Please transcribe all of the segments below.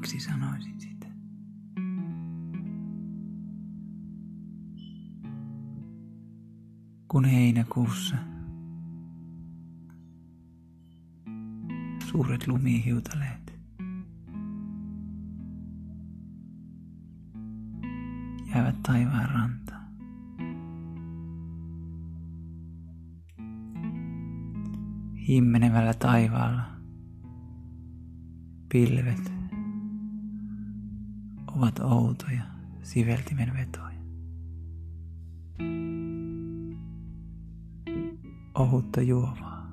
miksi sanoisin sitä? Kun heinäkuussa suuret lumihiutaleet jäävät taivaan rantaan. Himmenevällä taivaalla pilvet ovat outoja siveltimen vetoja. Ohutta juovaa.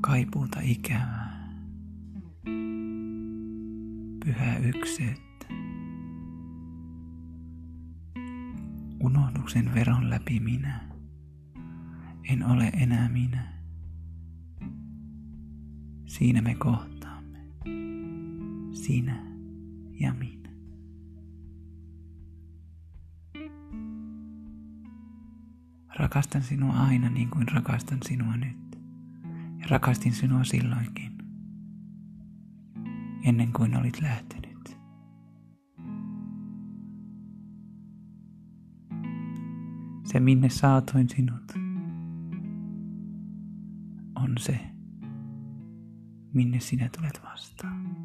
Kaipuuta ikävää. Pyhää ykseyttä. Unohduksen veron läpi minä. En ole enää minä. Siinä me kohtaamme. Sinä ja minä. Rakastan sinua aina niin kuin rakastan sinua nyt. Ja rakastin sinua silloinkin. Ennen kuin olit lähtenyt. Se minne saatoin sinut on se, minne sinä tulet vastaan.